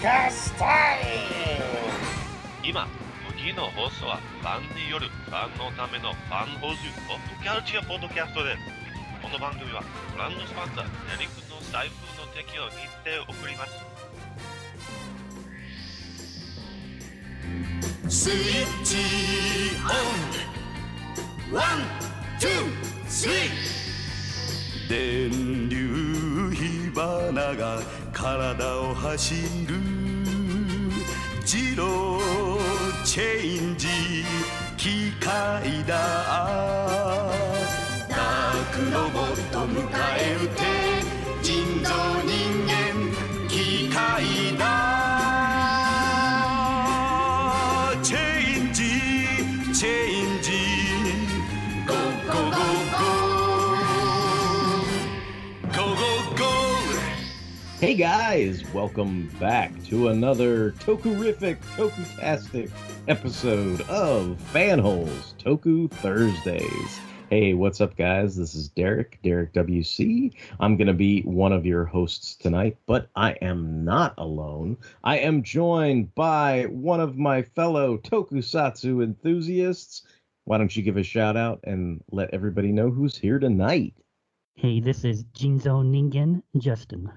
podcast time! 今次の放送はファンによるファンのためのファン放送ポッドキャルチャーポッドキャストです。この番組はブランドスポンサージェリックの財布の提供にて送ります。スイッチオンワン、ツー、スリー電流火花が体を走るジローチェンジ機械だ。ダークロボット迎え撃て。人造人間機械だ。Hey guys, welcome back to another Tokurific, Tokutastic episode of Fanholes Toku Thursdays. Hey, what's up, guys? This is Derek, Derek WC. I'm going to be one of your hosts tonight, but I am not alone. I am joined by one of my fellow Tokusatsu enthusiasts. Why don't you give a shout out and let everybody know who's here tonight? Hey, this is Jinzo Ningen Justin.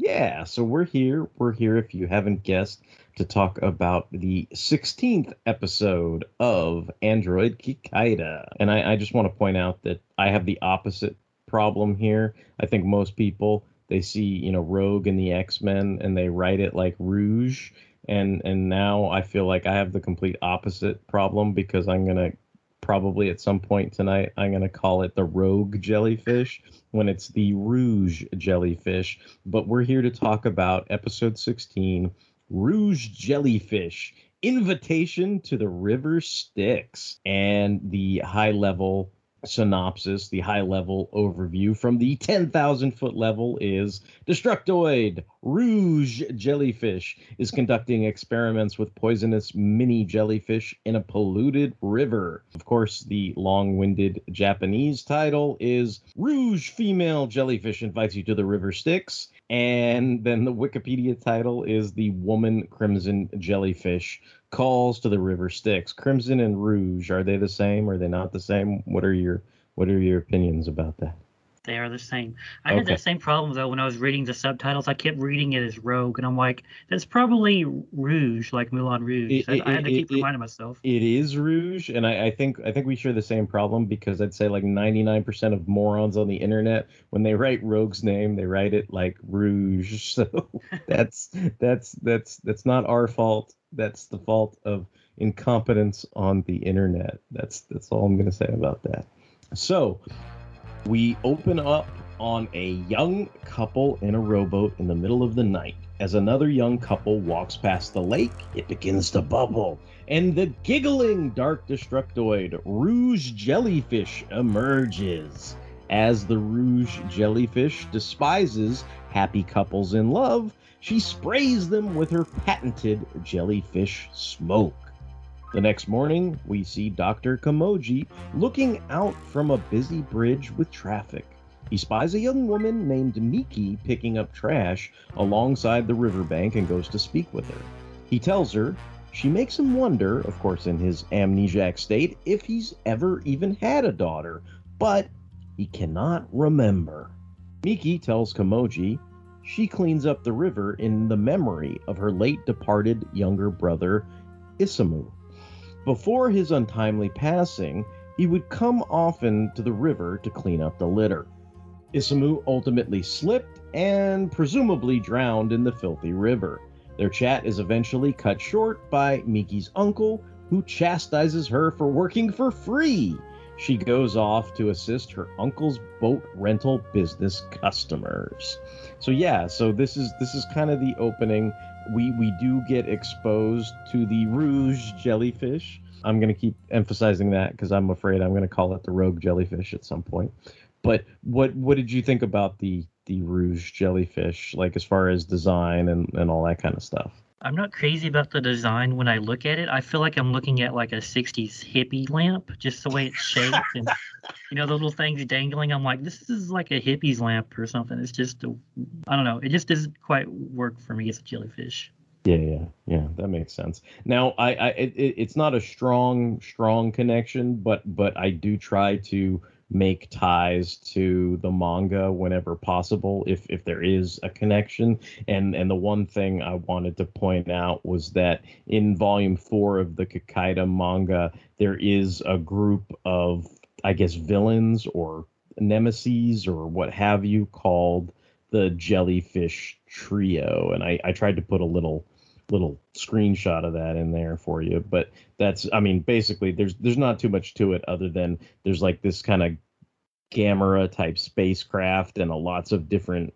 Yeah, so we're here. We're here, if you haven't guessed, to talk about the 16th episode of Android Kikaider. And I, I just want to point out that I have the opposite problem here. I think most people they see, you know, Rogue and the X-Men and they write it like Rouge. And and now I feel like I have the complete opposite problem because I'm gonna probably at some point tonight I'm gonna call it the Rogue jellyfish when it's the Rouge jellyfish. But we're here to talk about episode 16, Rouge Jellyfish Invitation to the River Styx, and the high level synopsis, the high level overview from the 10,000 foot level is Destructoid Rouge Jellyfish is conducting experiments with poisonous mini jellyfish in a polluted river. Of course, the long winded Japanese title is Rouge Female Jellyfish Invites You to the River Styx. And then the Wikipedia title is The Woman Crimson Jellyfish Calls to the River Styx. Crimson and Rouge, are they the same? Are they not the same? What are your what are your opinions about that? They are the same. I had Okay. that same problem though when I was reading the subtitles. I kept reading it as Rogue, and I'm like, that's probably Rouge, like Moulin Rouge. It- I, I had to it- keep it- reminding myself. It is Rouge, and I, I think I think we share the same problem because I'd say like 99% of morons on the internet when they write Rogue's name, they write it like Rouge. So that's that's that's that's not our fault. That's the fault of incompetence on the internet. That's that's all I'm gonna say about that. So we open up on a young couple in a rowboat in the middle of the night. As another young couple walks past the lake, it begins to bubble, and the giggling dark destructoid Rouge jellyfish emerges. As the Rouge jellyfish despises happy couples in love, she sprays them with her patented jellyfish smoke. The next morning, we see Dr. Komyoji looking out from a busy bridge with traffic. He spies a young woman named Miki picking up trash alongside the riverbank and goes to speak with her. He tells her she makes him wonder, of course, in his amnesiac state, if he's ever even had a daughter, but he cannot remember. Miki tells Komyoji she cleans up the river in the memory of her late departed younger brother, Isamu. Before his untimely passing, he would come often to the river to clean up the litter. Isamu ultimately slipped and presumably drowned in the filthy river. Their chat is eventually cut short by Miki's uncle, who chastises her for working for free. She goes off to assist her uncle's boat rental business customers. So yeah, so this is this is kind of the opening. We we do get exposed to the Rouge jellyfish. I'm gonna keep emphasizing that because I'm afraid I'm gonna call it the Rogue jellyfish at some point. But what what did you think about the the Rouge jellyfish, like as far as design and and all that kind of stuff? I'm not crazy about the design when I look at it. I feel like I'm looking at like a 60s hippie lamp, just the way it's shaped and you know the little things dangling. I'm like, this is like a hippie's lamp or something. It's just, I don't know. It just doesn't quite work for me as a jellyfish. Yeah, yeah, yeah. That makes sense. Now, I, I it, it's not a strong, strong connection, but but I do try to make ties to the manga whenever possible, if if there is a connection. And and the one thing I wanted to point out was that in volume four of the Kikaider manga, there is a group of I guess villains or nemesis or what have you called the jellyfish trio. And I, I tried to put a little little screenshot of that in there for you but that's i mean basically there's there's not too much to it other than there's like this kind of gamera type spacecraft and a lots of different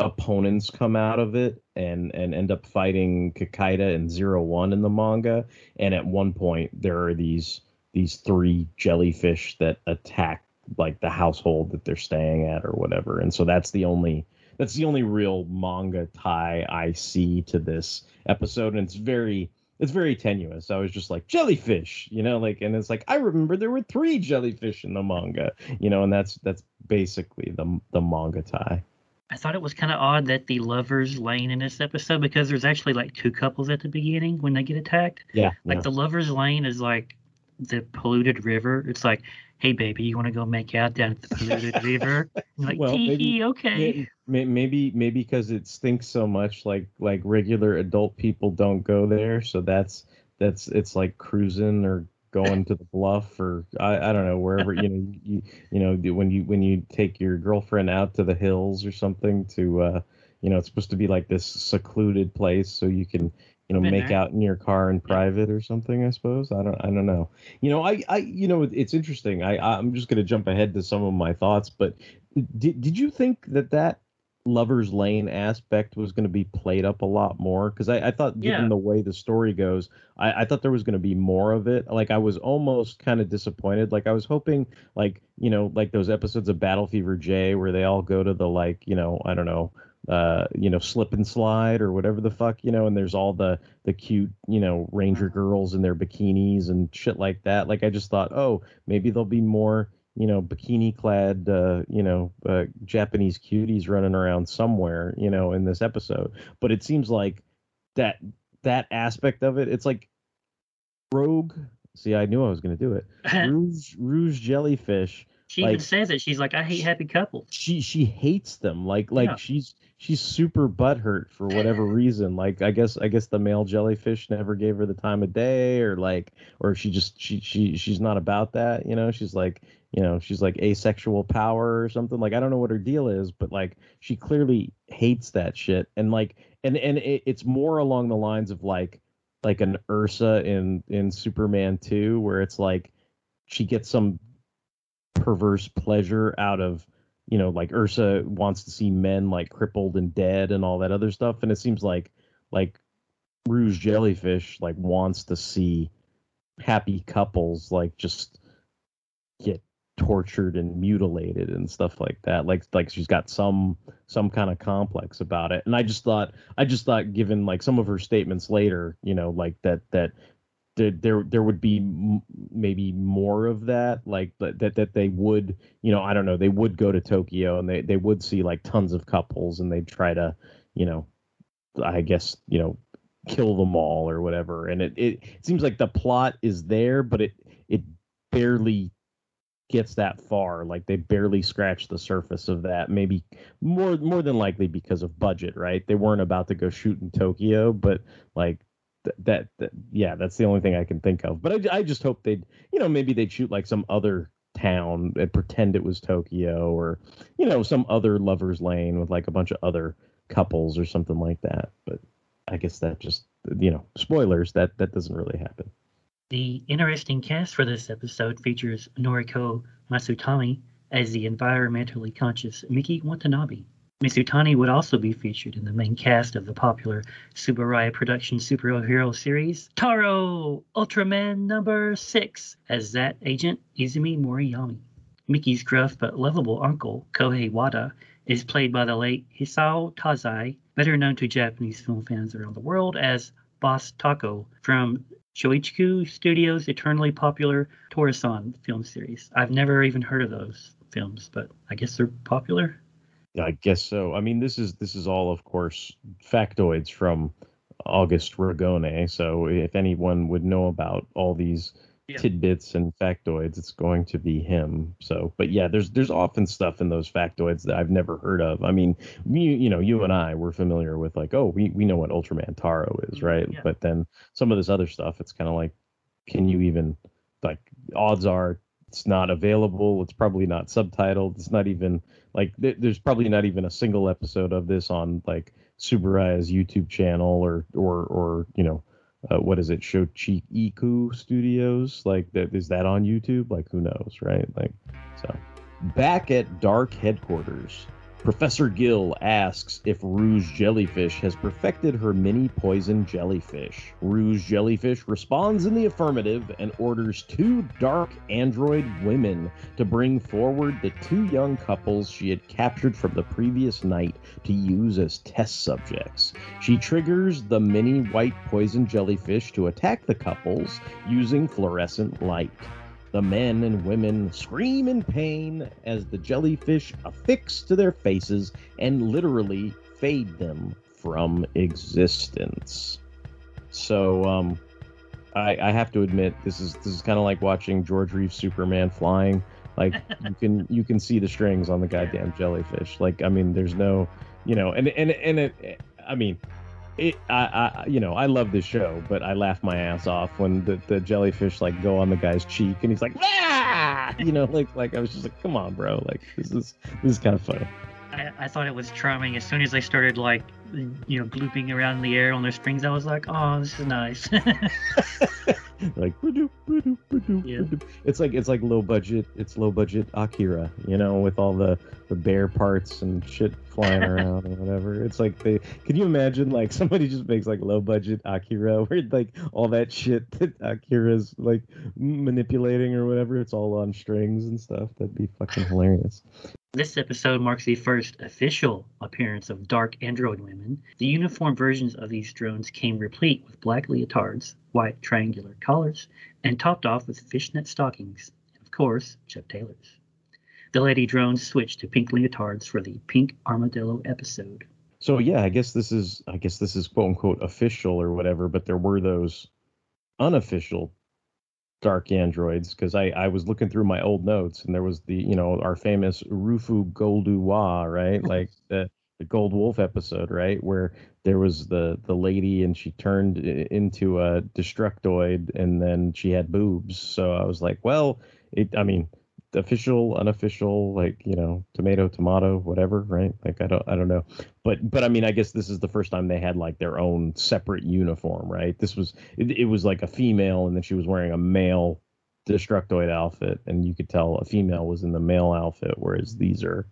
opponents come out of it and and end up fighting Kikaider and Zero One in the manga. And at one point there are these these three jellyfish that attack like the household that they're staying at or whatever. And so that's the only that's the only real manga tie I see to this episode, and it's very it's very tenuous. I was just like jellyfish, you know, like, and it's like I remember there were three jellyfish in the manga, you know, and that's that's basically the the manga tie. I thought it was kind of odd that the lovers lane in this episode because there's actually like two couples at the beginning when they get attacked. Yeah, Like yeah. the lovers lane is like the polluted river. It's like, hey baby, you want to go make out down at the polluted river? And like, Well, maybe- okay. May- may- Maybe maybe because it stinks so much, like like regular adult people don't go there, so that's that's it's like cruising or going to the bluff or I, I don't know wherever you know you you know when you when you take your girlfriend out to the hills or something to uh you know it's supposed to be like this secluded place so you can you know Been make there. out in your car in private or something I suppose? I don't I don't know. You know I I you know it's interesting. I I'm just gonna jump ahead to some of my thoughts but did did you think that that lovers lane aspect was going to be played up a lot more? Because I, I thought given Yeah. the way the story goes I, I thought there was going to be more of it. Like i was almost kind of disappointed. Like i was hoping like you know like those episodes of battle fever j where they all go to the like you know i don't know uh you know slip and slide or whatever the fuck you know and there's all the the cute you know ranger girls in their bikinis and shit like that. Like i just thought oh maybe there'll be more you know bikini clad uh you know uh, japanese cuties running around somewhere you know in this episode. But it seems like that that aspect of it it's like rogue see i knew i was going to do it. Rouge rouge jellyfish she even says it. She's like, I hate happy couples. she she hates them like like Yeah. she's she's super butthurt for whatever reason like i guess i guess the male jellyfish never gave her the time of day or like or she just she she she's not about that you know she's like you know she's like asexual power or something like i don't know what her deal is but like she clearly hates that shit and like and and it, it's more along the lines of like like an ursa in in superman 2 where it's like she gets some perverse pleasure out of you know like ursa wants to see men like crippled and dead and all that other stuff. And it seems like like rouge jellyfish like wants to see happy couples like just get tortured and mutilated and stuff like that. Like like she's got some some kind of complex about it. And i just thought i just thought given like some of her statements later you know like that that there there, there would be m- maybe more of that like that, that they would you know i don't know they would go to tokyo and they they would see like tons of couples and they'd try to you know i guess you know kill them all or whatever. And it it, it seems like the plot is there but it it barely gets that far. Like they barely scratch the surface of that. Maybe more more than likely because of budget right? They weren't about to go shoot in tokyo but like th- that, that yeah that's the only thing i can think of. But I, I just hope they'd you know maybe they'd shoot like some other town and pretend it was tokyo or you know some other lovers lane with like a bunch of other couples or something like that. But i guess that just you know spoilers that that doesn't really happen. The interesting cast for this episode features Noriko Masutami as the environmentally conscious Miki Watanabe. Misutani would also be featured in the main cast of the popular Tsuburaya production superhero series Taro Ultraman number 6 as that agent Izumi Moriyama. Mickey's gruff but lovable uncle, Kohei Wada, is played by the late Hisao Dazai, better known to Japanese film fans around the world as Boss Taco from Shochiku Studios' eternally popular Torasan film series. I've never even heard of those films, but I guess they're popular. I guess so. I mean, this is this is all, of course, factoids from August Ragone. So if anyone would know about all these Yeah. tidbits and factoids, it's going to be him. So, but yeah, there's there's often stuff in those factoids that I've never heard of. I mean, you you know, you and I were familiar with like, oh, we we know what Ultraman Taro is, Mhm, right? yeah. But then some of this other stuff, it's kind of like, can you even like? Odds are it's not available. It's probably not subtitled. It's not even like there, there's probably not even a single episode of this on like Tsuburaya's YouTube channel or or or you know uh, what is it Shochiku Studios like that is that on YouTube like who knows right like so back at Dark headquarters Professor Gill asks if Rouge Jellyfish has perfected her mini poison jellyfish. Rouge Jellyfish responds in the affirmative and orders two dark android women to bring forward the two young couples she had captured from the previous night to use as test subjects. She triggers the mini white poison jellyfish to attack the couples using fluorescent light. The men and women scream in pain as the jellyfish affix to their faces and literally fade them from existence. So, um, I, I have to admit this is this is kind of like watching George Reeves Superman flying. Like you can you can see the strings on the goddamn jellyfish. Like I mean, there's no, you know, and and and it. I mean, it. I, I you know I love this show, but I laugh my ass off when the, the jellyfish like go on the guy's cheek and he's like, ah, you know, like like I was just like, come on, bro, like this is this is kind of funny. I, I thought it was charming. As soon as they started like, you know, glooping around in the air on their strings, I was like, oh, this is nice. like ba-doop, ba-doop, ba-doop, Yeah. it's like it's like low budget it's low budget akira you know with all the the bear parts and shit flying around and whatever it's like they can you imagine like somebody just makes like low budget akira where like all that shit that akira's like manipulating or whatever it's all on strings and stuff that'd be fucking hilarious This episode marks the first official appearance of dark android women. The uniform versions of these drones came replete with black leotards, white triangular collars, and topped off with fishnet stockings, and of course, Chuck Taylors. The lady drones switched to pink leotards for the Pink Armadillo episode. So yeah, I guess this is I guess this is quote unquote official or whatever, but there were those unofficial dark androids because I I was looking through my old notes and there was the you know our famous Rufu Golduwa right like the the Gold Wolf episode right? Where there was the the lady and she turned into a destructoid and then she had boobs. So I was like well it I mean official unofficial like you know tomato tomato whatever right? Like i don't i don't know. But but i mean i guess this is the first time they had like their own separate uniform right? This was it, it was like a female and then she was wearing a male destructoid outfit. And you could tell a female was in the male outfit whereas these are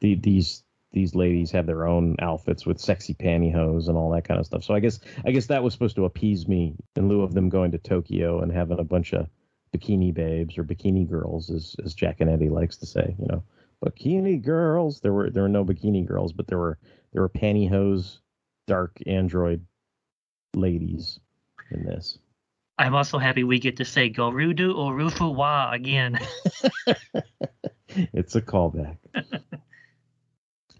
the these these ladies have their own outfits with sexy pantyhose and all that kind of stuff so i guess i guess that was supposed to appease me in lieu of them going to tokyo and having a bunch of bikini babes or bikini girls as as jack and eddie likes to say you know bikini girls there were there were no bikini girls but there were there were pantyhose dark android ladies in this I'm also happy we get to say Gorudu or Rufu Wa again. it's a callback.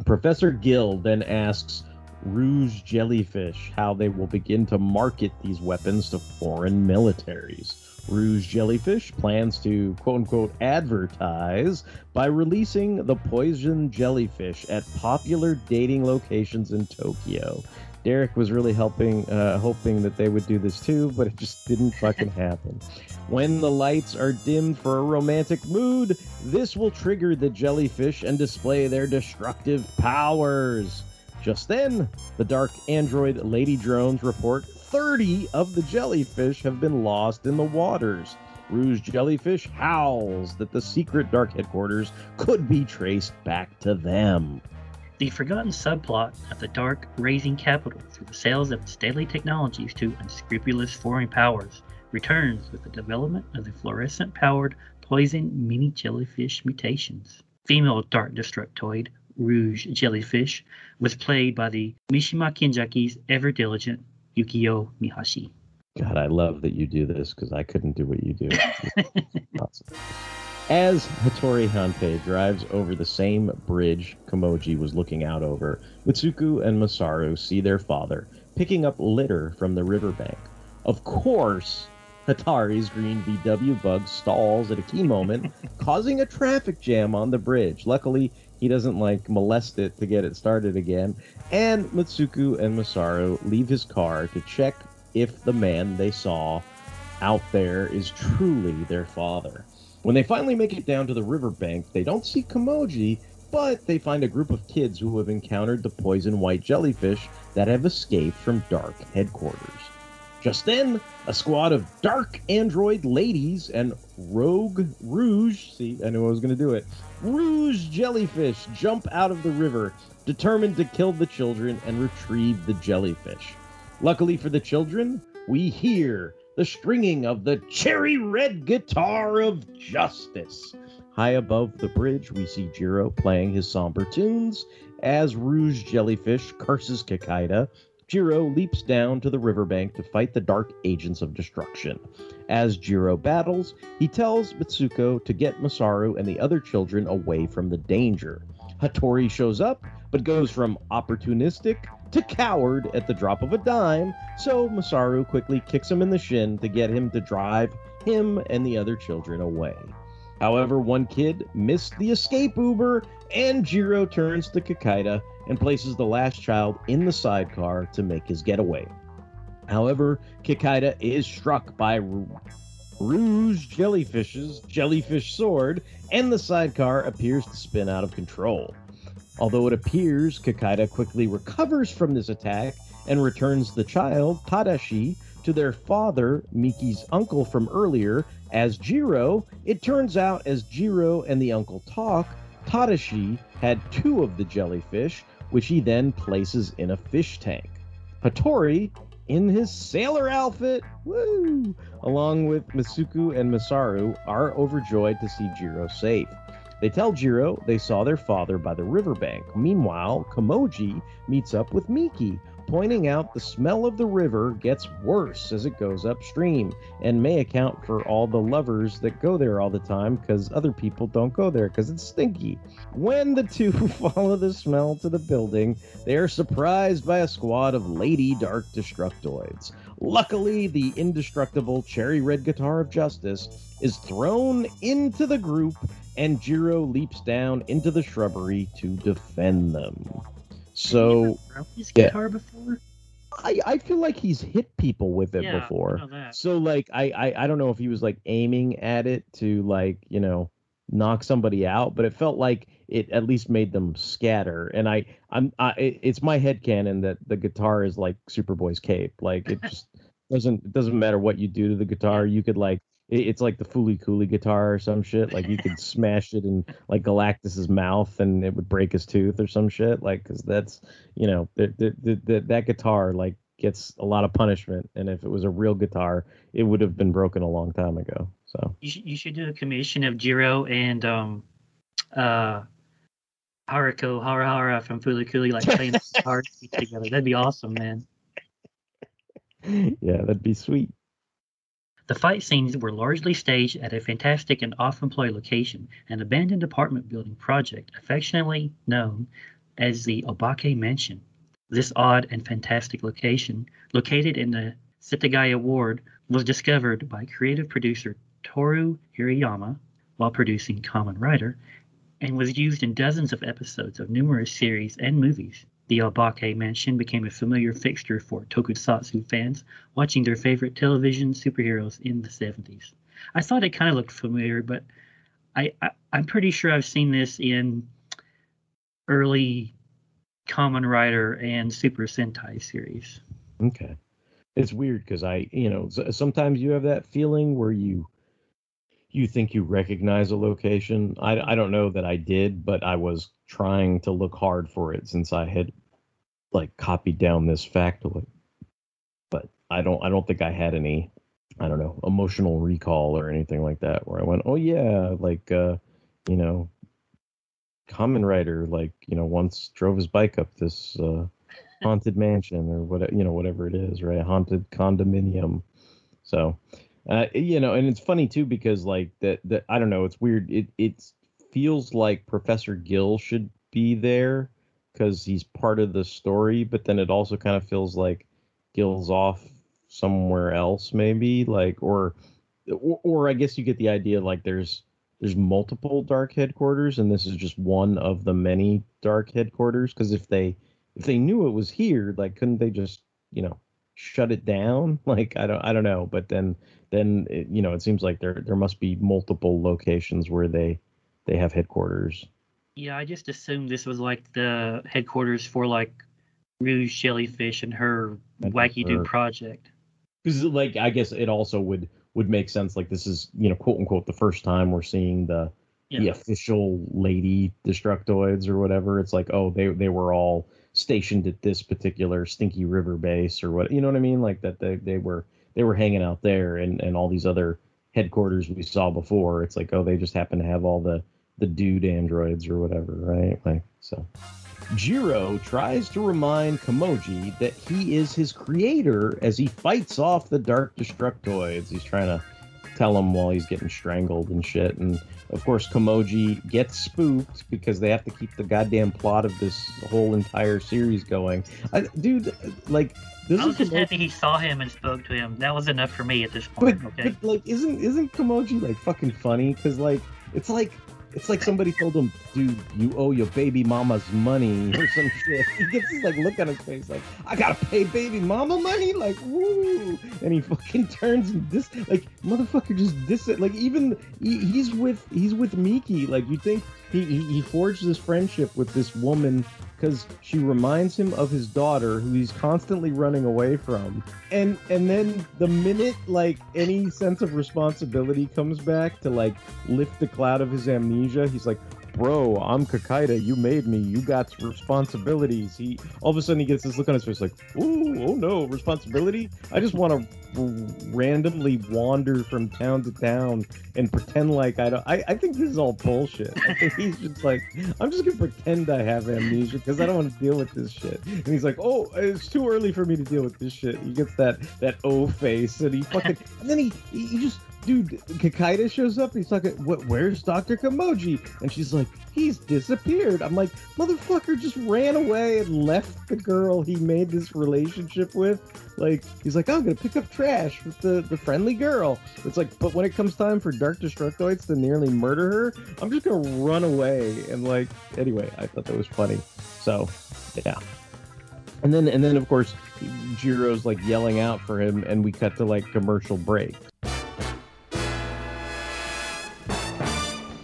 Professor Gill then asks Rouge Jellyfish how they will begin to market these weapons to foreign militaries. Rouge Jellyfish plans to quote unquote advertise by releasing the poison jellyfish at popular dating locations in Tokyo. Derek was really helping, uh, hoping that they would do this too, but it just didn't fucking happen. When the lights are dimmed for a romantic mood, this will trigger the jellyfish and display their destructive powers. Just then, the dark android lady drones report 30 of the jellyfish have been lost in the waters. Rouge Jellyfish howls that the secret dark headquarters could be traced back to them. The forgotten subplot of the Dark raising capital through the sales of its deadly technologies to unscrupulous foreign powers returns with the development of the fluorescent powered poison mini jellyfish mutations. Female Dark Destructoid, Rouge Jellyfish, was played by the Mishima Kinjaki's ever diligent Yukio Mihashi. God, I love that you do this because I couldn't do what you do. Awesome. As Hattori Hanpei drives over the same bridge Komyoji was looking out over, Mitsuko and Masaru see their father, picking up litter from the riverbank. Of course, Hattori's green VW bug stalls at a key moment, causing a traffic jam on the bridge. Luckily, he doesn't like molest it to get it started again. And Mitsuko and Masaru leave his car to check if the man they saw out there is truly their father. When they finally make it down to the riverbank, they don't see Komyoji, but they find a group of kids who have encountered the poison white jellyfish that have escaped from Dark headquarters. Just then, a squad of dark android ladies and rogue rouge, see, I knew I was going to do it, rouge jellyfish jump out of the river, determined to kill the children and retrieve the jellyfish. Luckily for the children, we hear the stringing of the cherry red guitar of justice. High above the bridge, we see Jiro playing his somber tunes as Rouge Jellyfish curses Kikaider. Jiro leaps down to the riverbank to fight the dark agents of destruction. As Jiro battles, he tells Mitsuko to get Masaru and the other children away from the danger. Hattori shows up, but goes from opportunistic to coward at the drop of a dime, so Masaru quickly kicks him in the shin to get him to drive him and the other children away. However, one kid missed the escape Uber, and Jiro turns to Kikaider and places the last child in the sidecar to make his getaway. However, Kikaider is struck by Rouge Jellyfish's jellyfish sword, and the sidecar appears to spin out of control. Although it appears Kikaider quickly recovers from this attack and returns the child, Tadashi, to their father, Miki's uncle from earlier, as Jiro, it turns out as Jiro and the uncle talk, Tadashi had two of the jellyfish, which he then places in a fish tank. Hattori, in his sailor outfit, woo, along with Mitsuko and Masaru, are overjoyed to see Jiro safe. They tell Jiro they saw their father by the riverbank. Meanwhile, Komyoji meets up with Miki, pointing out the smell of the river gets worse as it goes upstream and may account for all the lovers that go there all the time because other people don't go there because it's stinky. When the two follow the smell to the building, they are surprised by a squad of Lady Dark Destructoids. Luckily, the indestructible cherry red guitar of justice is thrown into the group and Jiro leaps down into the shrubbery to defend them. So his yeah. guitar before? I, I feel like he's hit people with it Yeah, before. So like I, I I don't know if he was like aiming at it to like you know knock somebody out, but it felt like it at least made them scatter. And I I'm I, it's my head canon that the guitar is like Superboy's cape. Like it just doesn't it doesn't matter what you do to the guitar. You could like it's like the Fooly Cooley guitar or some shit. Like you could smash it in like Galactus's mouth and it would break his tooth or some shit. Like because that's you know the, the, the, the, that guitar like gets a lot of punishment. And if it was a real guitar, it would have been broken a long time ago. So You should, you should do a commission of Jiro and um uh Haruko Haruhara from Fulukuli like playing the guitar together. That'd be awesome, man. yeah, that'd be sweet. The fight scenes were largely staged at a fantastic and off-employed location, an abandoned apartment building project affectionately known as the Obake Mansion. This odd and fantastic location, located in the Setagaya Ward, was discovered by creative producer Toru Hirayama while producing Kamen Rider, and was used in dozens of episodes of numerous series and movies. The Obake Mansion became a familiar fixture for tokusatsu fans watching their favorite television superheroes in the 70s. I thought it kind of looked familiar, but I, I I'm pretty sure I've seen this in early Kamen Rider and Super Sentai series. Okay. It's weird because I, you know, sometimes you have that feeling where you you think you recognize a location. I, I don't know that I did, but I was trying to look hard for it since I had like copied down this factoid. But I don't I don't think I had any I don't know emotional recall or anything like that where I went, oh yeah, like uh, you know, Kamen Rider, like you know, once drove his bike up this uh, haunted mansion or what you know whatever it is, right? Haunted condominium. So, uh, you know, and it's funny too because like that that I don't know, it's weird. It it feels like Professor Gill should be there because he's part of the story, but then it also kind of feels like Gills off somewhere else, maybe like or, or or I guess you get the idea like there's there's multiple dark headquarters and this is just one of the many dark headquarters because if they if they knew it was here like couldn't they just you know shut it down? Like i don't i don't know but then then it, you know it seems like there there must be multiple locations where they they have headquarters Yeah, I just assumed this was like the headquarters for like Rouge Jellyfish and her wacky her- dude project. because like i guess it also would would make sense like this is you know quote unquote the first time we're seeing the the official lady destructoids or whatever. It's like oh they they were all stationed at this particular stinky river base or what you know what i mean? Like that they, they were they were hanging out there and and all these other headquarters we saw before. It's like oh they just happen to have all the the dude androids or whatever right like so Jiro tries to remind Komyoji that he is his creator as he fights off the Dark Destructoids. He's trying to tell him while he's getting strangled and shit. And of course, Komyoji gets spooked because they have to keep the goddamn plot of this whole entire series going. I, dude, like, this I was is just Komyoji- happy he saw him and spoke to him. That was enough for me at this point. but, okay. but like, isn't isn't Komyoji like fucking funny? Because like, it's like it's like somebody told him, "Dude, you owe your baby mama's money" or some shit. He gets this like look on his face, like, "I gotta pay baby mama money," like, woo, and he fucking turns and dis like motherfucker just dis it. Like even he, he's with he's with Miki. Like you think he he, he forged this friendship with this woman because she reminds him of his daughter who he's constantly running away from. And and then the minute like any sense of responsibility comes back to like lift the cloud of his amnesia he's like bro i'm kikaider you made me you got responsibilities. He all of a sudden he gets this look on his face like ooh oh no responsibility? I just want to randomly wander from town to town and pretend like i don't i, I think this is all bullshit. I think he's just like i'm just gonna pretend i have amnesia because i don't want to deal with this shit. And he's like oh it's too early for me to deal with this shit. He gets that that o face and he fucking and then he he, he just dude kakaida shows up he's like what where's dr komyoji and she's like he's disappeared. I'm like motherfucker just ran away and left the girl he made this relationship with. Like he's like oh, i'm gonna pick up trash with the the friendly girl. It's like but when it comes time for dark destructoids to nearly murder her i'm just gonna run away and like anyway i thought that was funny. So yeah. And then and then of course jiro's like yelling out for him and we cut to like commercial break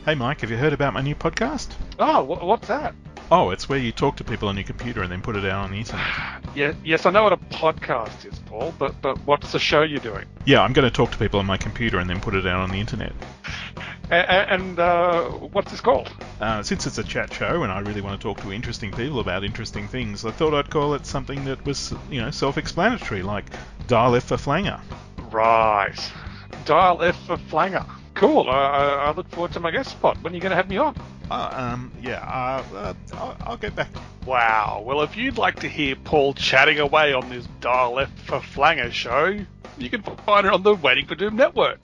Hey Mike, have you heard about my new podcast? Oh, wh- what's that? Oh, it's where you talk to people on your computer and then put it out on the internet. Yeah, yes, I know what a podcast is, Paul, but but what's the show you're doing? Yeah, I'm going to talk to people on my computer and then put it out on the internet. A- a- and uh, what's this called? Uh, since it's a chat show and I really want to talk to interesting people about interesting things, I thought I'd call it something that was, you know, self-explanatory, like Dial F for Flanger. Right. Dial F for Flanger. Cool. I, I, I look forward to my guest spot. When are you going to have me on? Uh, um, yeah, uh, uh, I'll, I'll get back. Wow. Well, if you'd like to hear Paul chatting away on this Dial F for Flanger show, you can find it on the Waiting for Doom network.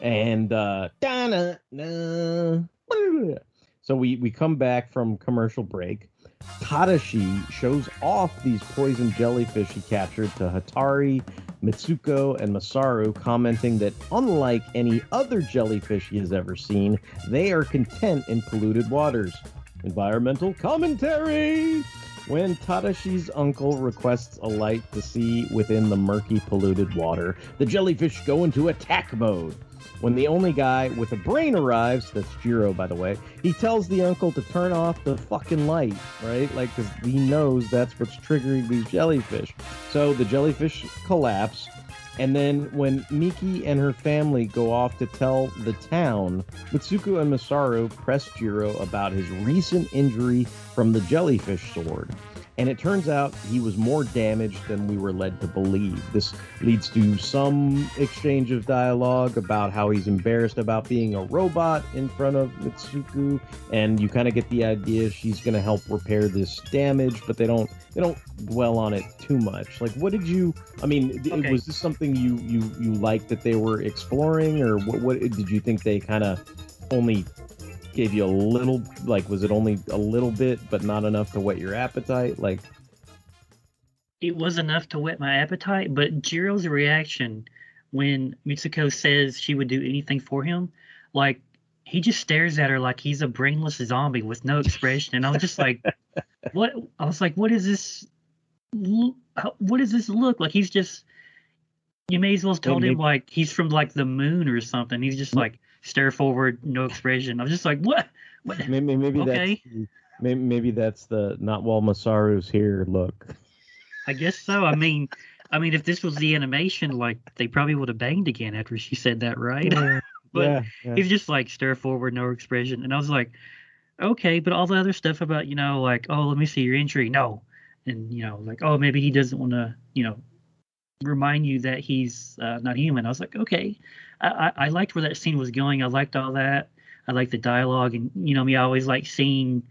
and uh da-na-na. so we we come back from commercial break tadashi shows off these poison jellyfish he captured to hattori mitsuko and masaru commenting that unlike any other jellyfish he has ever seen they are content in polluted waters environmental commentary when Tadashi's uncle requests a light to see within the murky, polluted water, the jellyfish go into attack mode. When the only guy with a brain arrives, that's Jiro, by the way, he tells the uncle to turn off the fucking light, right? Like, because he knows that's what's triggering these jellyfish. So the jellyfish collapse. And then when Miki and her family go off to tell the town, Mitsuko and Masaru press Jiro about his recent injury from the jellyfish sword. And it turns out he was more damaged than we were led to believe. This leads to some exchange of dialogue about how he's embarrassed about being a robot in front of Mitsuko, and you kind of get the idea she's going to help repair this damage, but they don't they don't dwell on it too much. Like, what did you? I mean, Okay. was this something you you you liked that they were exploring, or what? What did you think they kind of only gave you a little like was it only a little bit but not enough to whet your appetite? Like it was enough to whet my appetite, but Jiro's reaction when Mitsuko says she would do anything for him, like he just stares at her like he's a brainless zombie with no expression, and I was just like, "What?" I was like, "What is this? What does this look like?" He's just. You may as well have told him like he's from like the moon or something. He's just like stare forward, no expression. I was just like, "What? What?" maybe maybe Okay. that's maybe maybe that's the not while Masaru's here look. I guess so. I mean, I mean, if this was the animation, like they probably would have banged again after she said that, right? But yeah, yeah. he's just like stare forward, no expression. And I was like, okay, but all the other stuff about, you know, like, oh, let me see your injury. No. And, you know, like, oh, maybe he doesn't want to, you know, remind you that he's uh, not human. I was like, okay. I, I, liked where that scene was going. I liked all that. I liked the dialogue. And, you know, me, I always like seeing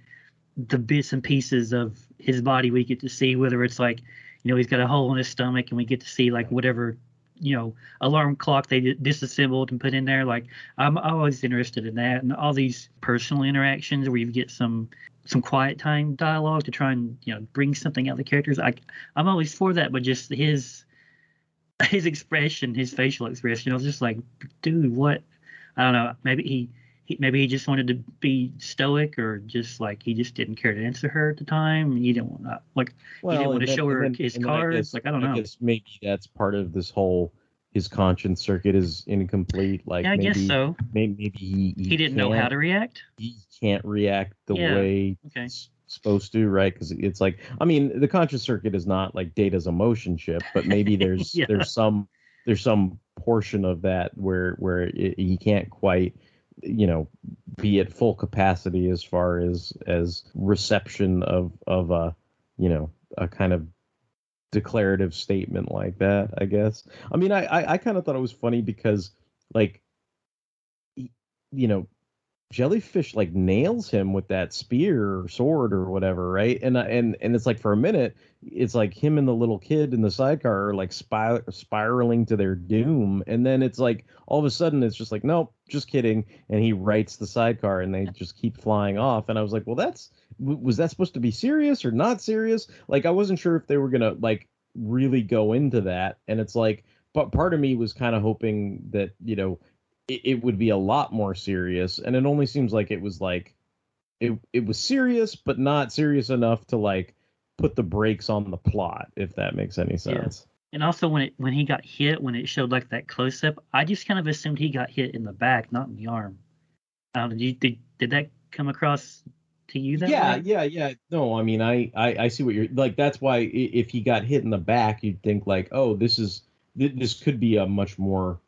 the bits and pieces of his body we get to see, whether it's like, you know, he's got a hole in his stomach and we get to see like whatever, you know, alarm clock they disassembled and put in there. Like I'm always interested in that and all these personal interactions where you get some some quiet time dialogue to try and you know bring something out of the characters. I I'm always for that, but just his his expression, his facial expression, I was just like, dude, what? I don't know. Maybe he. He, maybe he just wanted to be stoic, or just like he just didn't care to answer her at the time. He didn't want to like he didn't want to show her then- his I cards. guess- like I don't know. guess maybe that's part of this whole his conscience circuit is incomplete. Like yeah, I maybe, guess so. maybe maybe he he, He didn't know how to react. he can't react the Yeah, way okay. Supposed to, right? Because it's like, I mean, the conscious circuit is not like Data's emotion chip, but maybe there's Yeah. there's some there's some portion of that where where it, he can't quite, you know, be at full capacity as far as as reception of of a you know a kind of declarative statement like that. I guess. I mean, I I, I kind of thought it was funny because like, you know, jellyfish like nails him with that spear or sword or whatever right? And uh, and and it's like for a minute it's like him and the little kid in the sidecar are like spir- spiraling to their doom. And then it's like all of a sudden it's just like nope just kidding. And he rights the sidecar and they just keep flying off. And i was like well that's w- was that supposed to be serious or not serious? Like i wasn't sure if they were gonna like really go into that. And it's like but part of me was kind of hoping that you know it, it would be a lot more serious and it only seems like it was like it it was serious but not serious enough to like put the brakes on the plot if that makes any sense And also when it when he got hit, when it showed like that close up, I just kind of assumed he got hit in the back, not in the arm. Did you did, did that come across to you that yeah way? yeah yeah no i mean I, I i see what you're like that's why if he got hit in the back you'd think like oh this is this could be a much more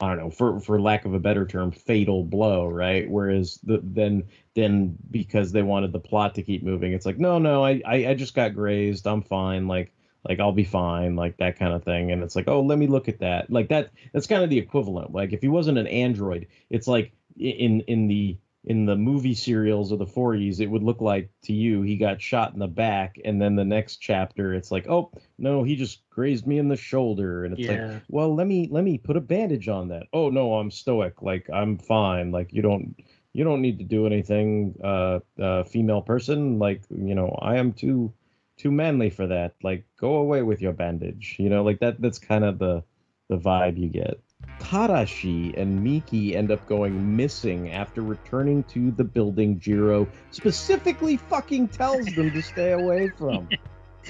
i don't know for for lack of a better term fatal blow right? Whereas the then then because they wanted the plot to keep moving it's like no no i i, I just got grazed i'm fine like like i'll be fine like that kind of thing. And it's like oh let me look at that. Like that that's kind of the equivalent. Like if he wasn't an android it's like in in the in the movie serials of the 40s, it would look like to you he got shot in the back, and then the next chapter, it's like, oh no, he just grazed me in the shoulder, and it's Yeah. like, well, let me let me put a bandage on that. Oh no, I'm stoic, like I'm fine, like you don't you don't need to do anything, uh, uh, female person, like you know I am too too manly for that. Like go away with your bandage, you know, like that. That's kind of the the vibe you get. Tadashi and Miki end up going missing after returning to the building Jiro specifically fucking tells them to stay away from.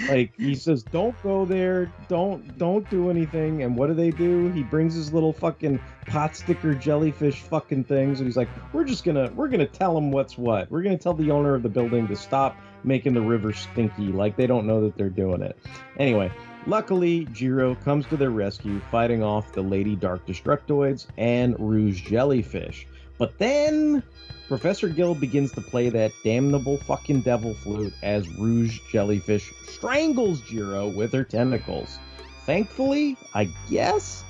Like he says, "Don't go there. Don't don't do anything." And what do they do? He brings his little fucking pot sticker jellyfish fucking things, and he's like, "We're just gonna we're gonna tell him what's what. We're gonna tell the owner of the building to stop making the river stinky. Like they don't know that they're doing it." Anyway, luckily Jiro comes to their rescue, fighting off the Lady Dark Destructoids and Rouge Jellyfish. But then Professor Gill begins to play that damnable fucking devil flute as Rouge Jellyfish strangles Jiro with her tentacles. Thankfully, I guess,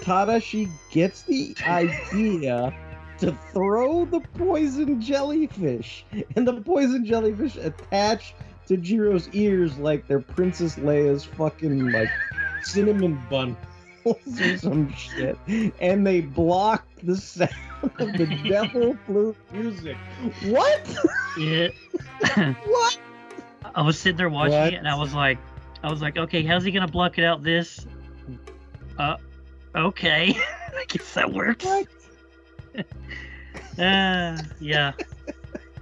Tadashi gets the idea to throw the poison jellyfish, and the poison jellyfish attach to Jiro's ears like they're Princess Leia's fucking like cinnamon bun. or some shit, and they blocked the sound of the devil flute music. What? Yeah. what? I was sitting there watching What? it, and I was like, I was like, okay, how's he gonna block it out? This, uh, okay, I guess that works. What? Uh, yeah.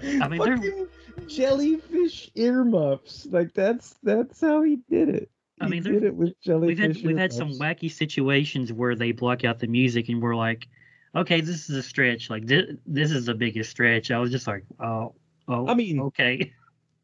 I mean, they're- Fucking jellyfish earmuffs. Like that's that's how he did it. I mean, did it with We've jellyfish. had we've had some wacky situations where they block out the music, and we're like, okay, this is a stretch. Like this, this is the biggest stretch. I was just like, oh, oh. I mean, okay,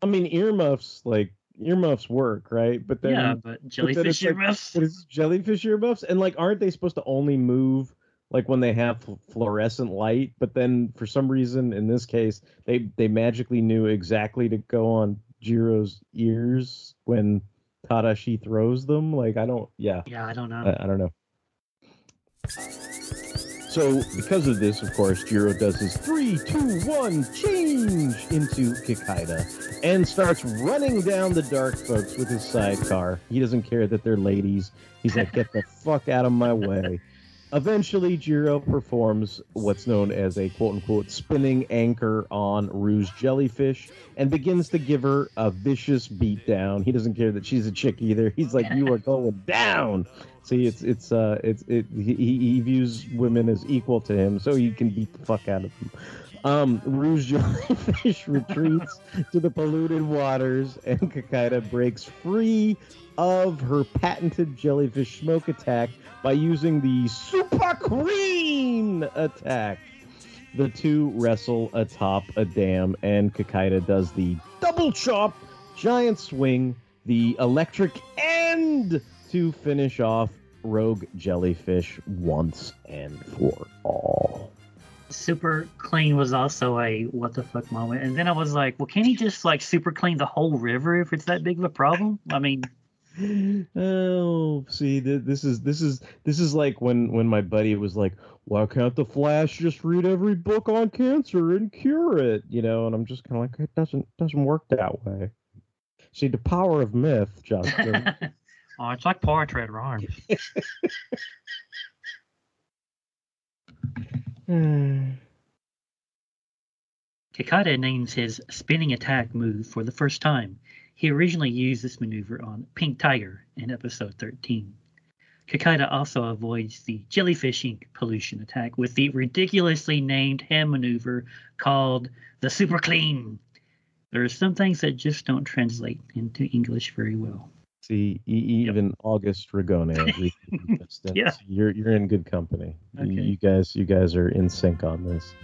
I mean earmuffs like earmuffs work, right? But then yeah, but jellyfish it's like- earmuffs. But it's jellyfish earmuffs, and like, aren't they supposed to only move like when they have fluorescent light? But then for some reason, in this case, they they magically knew exactly to go on Jiro's ears when Tadashi throws them. Like, I don't, yeah, Yeah, I don't know. I, I don't know. So because of this, of course, Jiro does his three, two, one change into Kikaider and starts running down the dark folks with his sidecar. He doesn't care that they're ladies. He's like, get the fuck out of my way. Eventually, Jiro performs what's known as a quote unquote spinning anchor on Rouge jellyfish and begins to give her a vicious beatdown. He doesn't care that she's a chick either. He's like, You are going down. See, it's it's uh it's it he, he views women as equal to him, so he can beat the fuck out of them. Um, Rouge Jellyfish retreats to the polluted waters, and Kikaider breaks free of her patented jellyfish smoke attack by using the Super Clean attack. The two wrestle atop a dam, and Kikaider does the double chop, giant swing, the electric end to finish off Rogue Jellyfish once and for all. super clean was also a what the fuck moment, and then I was like, well, can he just like super clean the whole river if it's that big of a problem? I mean, Oh, see, th- this is this is this is like when when my buddy was like, "Why can't the Flash just read every book on cancer and cure it?" You know, and I'm just kind of like, it doesn't doesn't work that way. See, the power of myth, Justin. oh, it's like poetry at rhymes. Kikaider names his spinning attack move for the first time. He originally used this maneuver on Pink Tiger in episode 13. Kikaider also avoids the jellyfish ink pollution attack with the ridiculously named hand maneuver called the Super Clean. There are some things that just don't translate into English very well. See, e- even August Ragone agrees with yeah. you're you're in good company. You- You, guys you guys are in sync on this.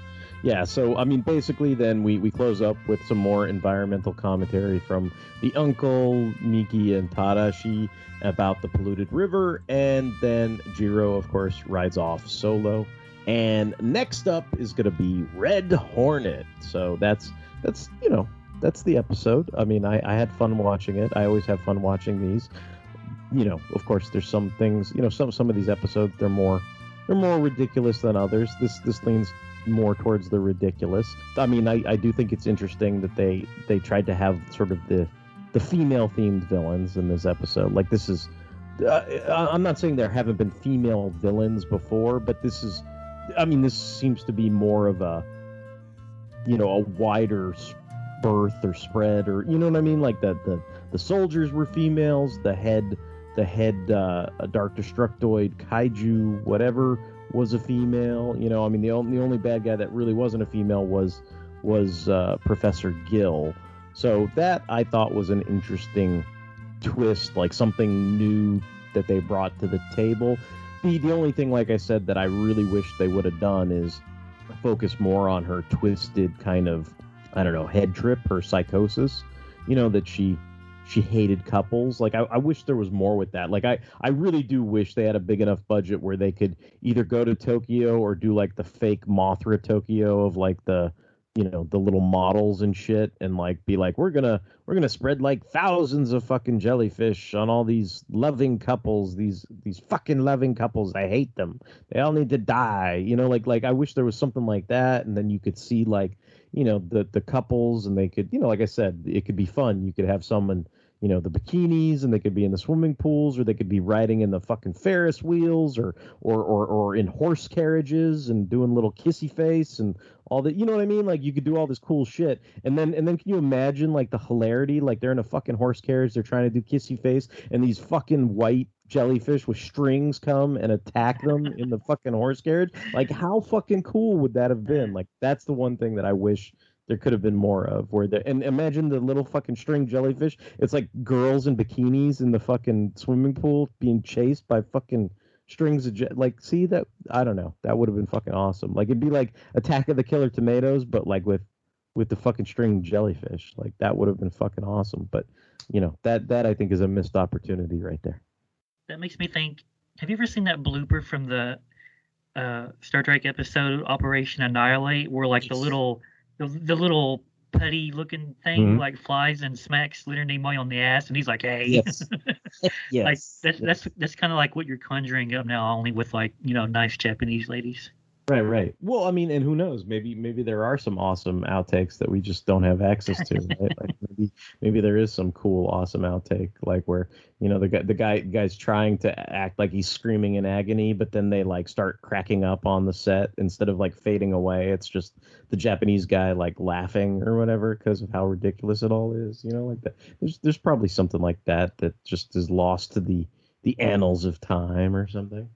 Yeah, so I mean basically then we, we close up with some more environmental commentary from the uncle, Miki and Tadashi about the polluted river, and then Jiro of course rides off solo. And next up is gonna be Red Hornet. So that's that's you know, that's the episode. I mean I, I had fun watching it. I always have fun watching these you know, of course, there's some things. You know, some some of these episodes they're more they're more ridiculous than others. This this leans more towards the ridiculous. I mean, I, I do think it's interesting that they they tried to have sort of the the female themed villains in this episode. Like this is, uh, I'm not saying there haven't been female villains before, but this is, I mean, this seems to be more of a, you know, a wider berth or spread or you know what I mean. Like the the the soldiers were females. The head the head uh, a dark destructoid kaiju whatever was a female. You know, I mean the only the only bad guy that really wasn't a female was was uh, Professor Gill. So that I thought was an interesting twist, like something new that they brought to the table. The the only thing, like I said, that I really wish they would have done is focus more on her twisted kind of I don't know head trip, her psychosis. You know that she she hated couples. Like I, I wish there was more with that. Like I, I really do wish they had a big enough budget where they could either go to Tokyo or do like the fake Mothra Tokyo of like the you know the little models and shit and like be like we're gonna we're gonna spread like thousands of fucking jellyfish on all these loving couples these these fucking loving couples. I hate them. They all need to die. You know like like i wish there was something like that. And then you could see like you know the the couples and they could you know like i said it could be fun. You could have someone you know the bikinis and they could be in the swimming pools or they could be riding in the fucking ferris wheels or or or, or in horse carriages and doing little kissy face and all that you know what i mean? Like you could do all this cool shit. And then and then can you imagine like the hilarity? Like they're in a fucking horse carriage they're trying to do kissy face and these fucking white jellyfish with strings come and attack them in the fucking horse carriage? Like how fucking cool would that have been? Like that's the one thing that i wish there could have been more of where there and imagine the little fucking string jellyfish. It's like girls in bikinis in the fucking swimming pool being chased by fucking strings of je- like see that i don't know. That would have been fucking awesome. Like it'd be like attack of the killer tomatoes but like with with the fucking string jellyfish. Like that would have been fucking awesome. But you know that that i think is a missed opportunity right there. That makes me think. Have you ever seen that blooper from the uh, Star Trek episode Operation Annihilate, where like the little the, the little putty looking thing Mhm. like flies and smacks Leonard Nimoy on the ass, and he's like, "Hey." Yes. yes like that's that's that's kind of like what you're conjuring up now, only with like you know nice Japanese ladies. Right, right. Well, I mean, and who knows? Maybe, maybe there are some awesome outtakes that we just don't have access to. Right? like maybe, maybe there is some cool, awesome outtake, like where you know the guy, the guy, guy's trying to act like he's screaming in agony, but then they like start cracking up on the set instead of like fading away. It's just the Japanese guy like laughing or whatever because of how ridiculous it all is. You know, like that. There's, there's probably something like that that just is lost to the the annals of time or something.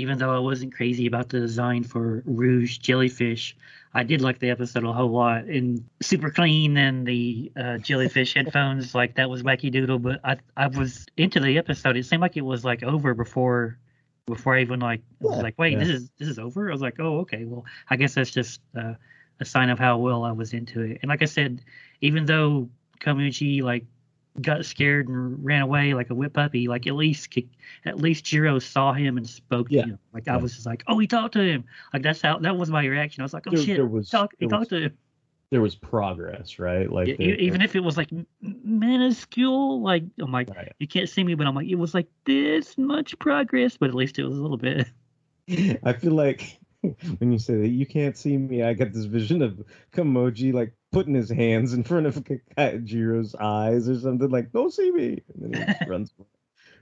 Even though I wasn't crazy about the design for Rouge Jellyfish, I did like the episode a whole lot. And super clean and the uh, jellyfish headphones, like that was wacky doodle. But I I was into the episode. It seemed like it was like over before before I even like was like, wait, yeah. this is this is over. I was like, oh okay, well I guess that's just uh, a sign of how well I was into it. And like I said, even though Komyoji like got scared and ran away like a whip puppy, like at least at least Jiro saw him and spoke Yeah. to him. Like I Yeah. was just like, oh, he talked to him. Like that's how that was my reaction. I was like, oh There- shit, there was- talk, he there talked to him. There was progress, right? Like they- even if it was like minuscule, like I'm like, Right. you can't see me, but I'm like, it was like this much progress, but at least it was a little bit. I feel like when you say that you can't see me, I get this vision of Komyoji like putting his hands in front of Jiro's eyes or something like, "Don't see me," and then he runs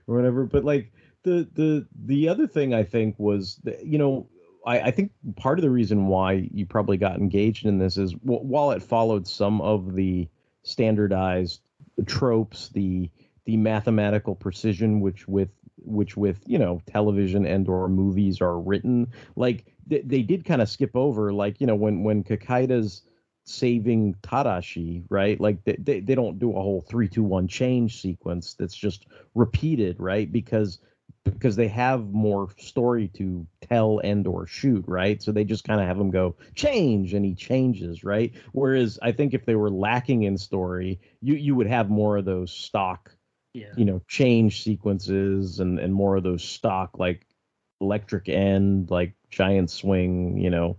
or whatever. But like the the the other thing I think was, that, you know, I, I think part of the reason why you probably got engaged in this is w- while it followed some of the standardized tropes, the the mathematical precision which with which with you know television and or movies are written like they, they did kind of skip over like you know when when Kikaider's saving Tadashi right? Like they, they, they don't do a whole three two one change sequence that's just repeated right? Because because they have more story to tell and or shoot right? So they just kind of have him go change and he changes right? Whereas i think if they were lacking in story you you would have more of those stock Yeah. you know change sequences and and more of those stock like electric end like giant swing you know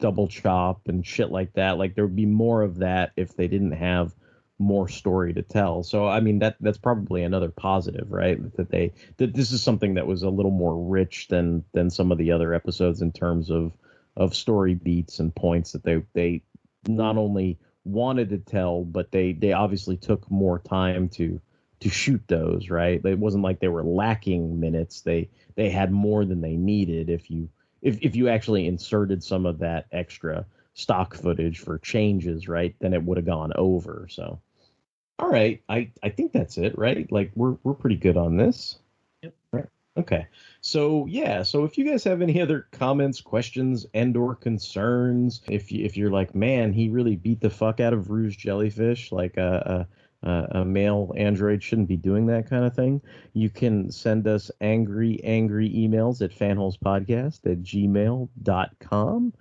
double chop and shit like that. Like there would be more of that if they didn't have more story to tell. So i mean that that's probably another positive right? That they that this is something that was a little more rich than than some of the other episodes in terms of of story beats and points that they they not only wanted to tell but they they obviously took more time to to shoot those right? It wasn't like they were lacking minutes. They they had more than they needed if you if, if you actually inserted some of that extra stock footage for changes right then it would have gone over so. All right. I i think that's it right? Like we're we're pretty good on this. Yep. right. Okay. So yeah. So if you guys have any other comments questions and or concerns if you if you're like man he really beat the fuck out of rouge jellyfish like a, a, a a male android shouldn't be doing that kind of thing you can send us angry angry emails at fanholespodcast at gmail.com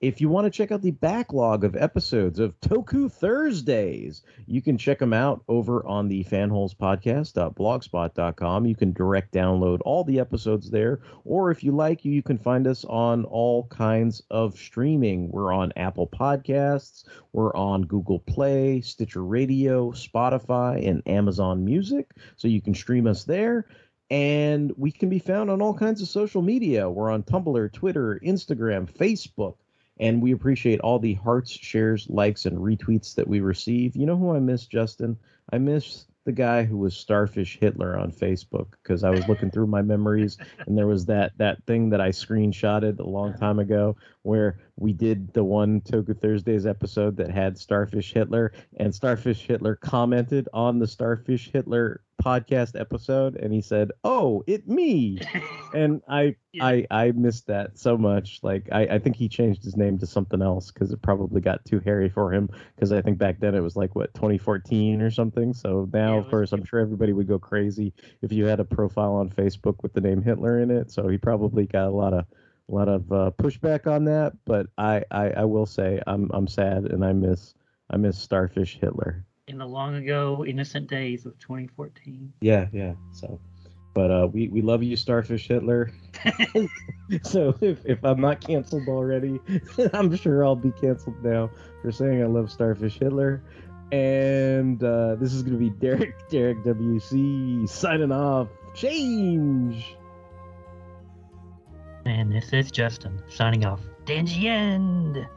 if you want to check out the backlog of episodes of Toku Thursdays, you can check them out over on the fanholespodcast.blogspot.com. You can direct download all the episodes there, or if you like, you can find us on all kinds of streaming. We're on Apple Podcasts, we're on Google Play, Stitcher Radio, Spotify, and Amazon Music, so you can stream us there and we can be found on all kinds of social media. We're on Tumblr, Twitter, Instagram, Facebook, and we appreciate all the hearts, shares, likes, and retweets that we receive. You know who I miss, Justin? I miss the guy who was Starfish Hitler on Facebook because I was looking through my memories and there was that that thing that I screenshotted a long time ago where we did the one Toku Thursdays episode that had Starfish Hitler and Starfish Hitler commented on the Starfish Hitler podcast episode and he said, "Oh, it me," and I I I missed that so much. Like I I think he changed his name to something else because it probably got too hairy for him. Because I think back then it was like what 2014 or something. So now, Yeah, of course, I'm sure everybody would go crazy if you had a profile on Facebook with the name Hitler in it. So he probably got a lot of a lot of uh, pushback on that. But I, I I will say I'm I'm sad and I miss I miss Starfish Hitler. In the long ago, innocent days of 2014. Yeah, yeah. So, but uh, we we love you, Starfish Hitler. so if if I'm not canceled already, I'm sure I'll be canceled now for saying I love Starfish Hitler. And uh, this is gonna be Derek Derek WC signing off. Change. And this is Justin signing off. Dangy end.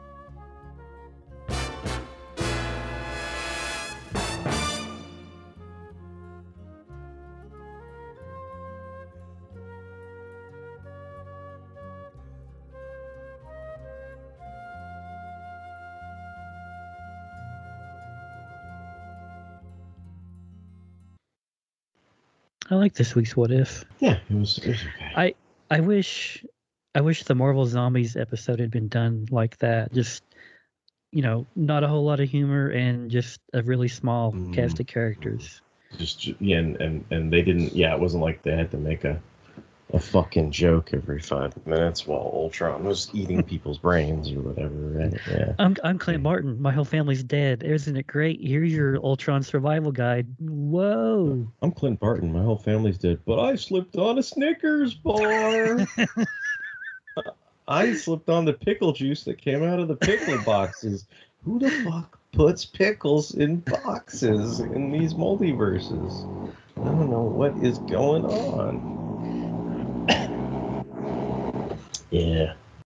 Like this week's What If. Yeah, it was, it was okay. I I wish I wish the Marvel Zombies episode had been done like that. Just you know, not a whole lot of humor and just a really small Mm. cast of characters. just yeah, and, and and they didn't. Yeah, it wasn't like they had to make a a fucking joke every five minutes while Ultron was eating people's brains or whatever. Right? Yeah. I'm I'm Clint Martin. My whole family's dead. Isn't it great? Here's your Ultron survival guide. Whoa. I'm Clint Barton. My whole family's dead, but I slipped on a Snickers bar. I slipped on the pickle juice that came out of the pickle boxes. Who the fuck puts pickles in boxes in these multiverses? I don't know what is going on. Yeah,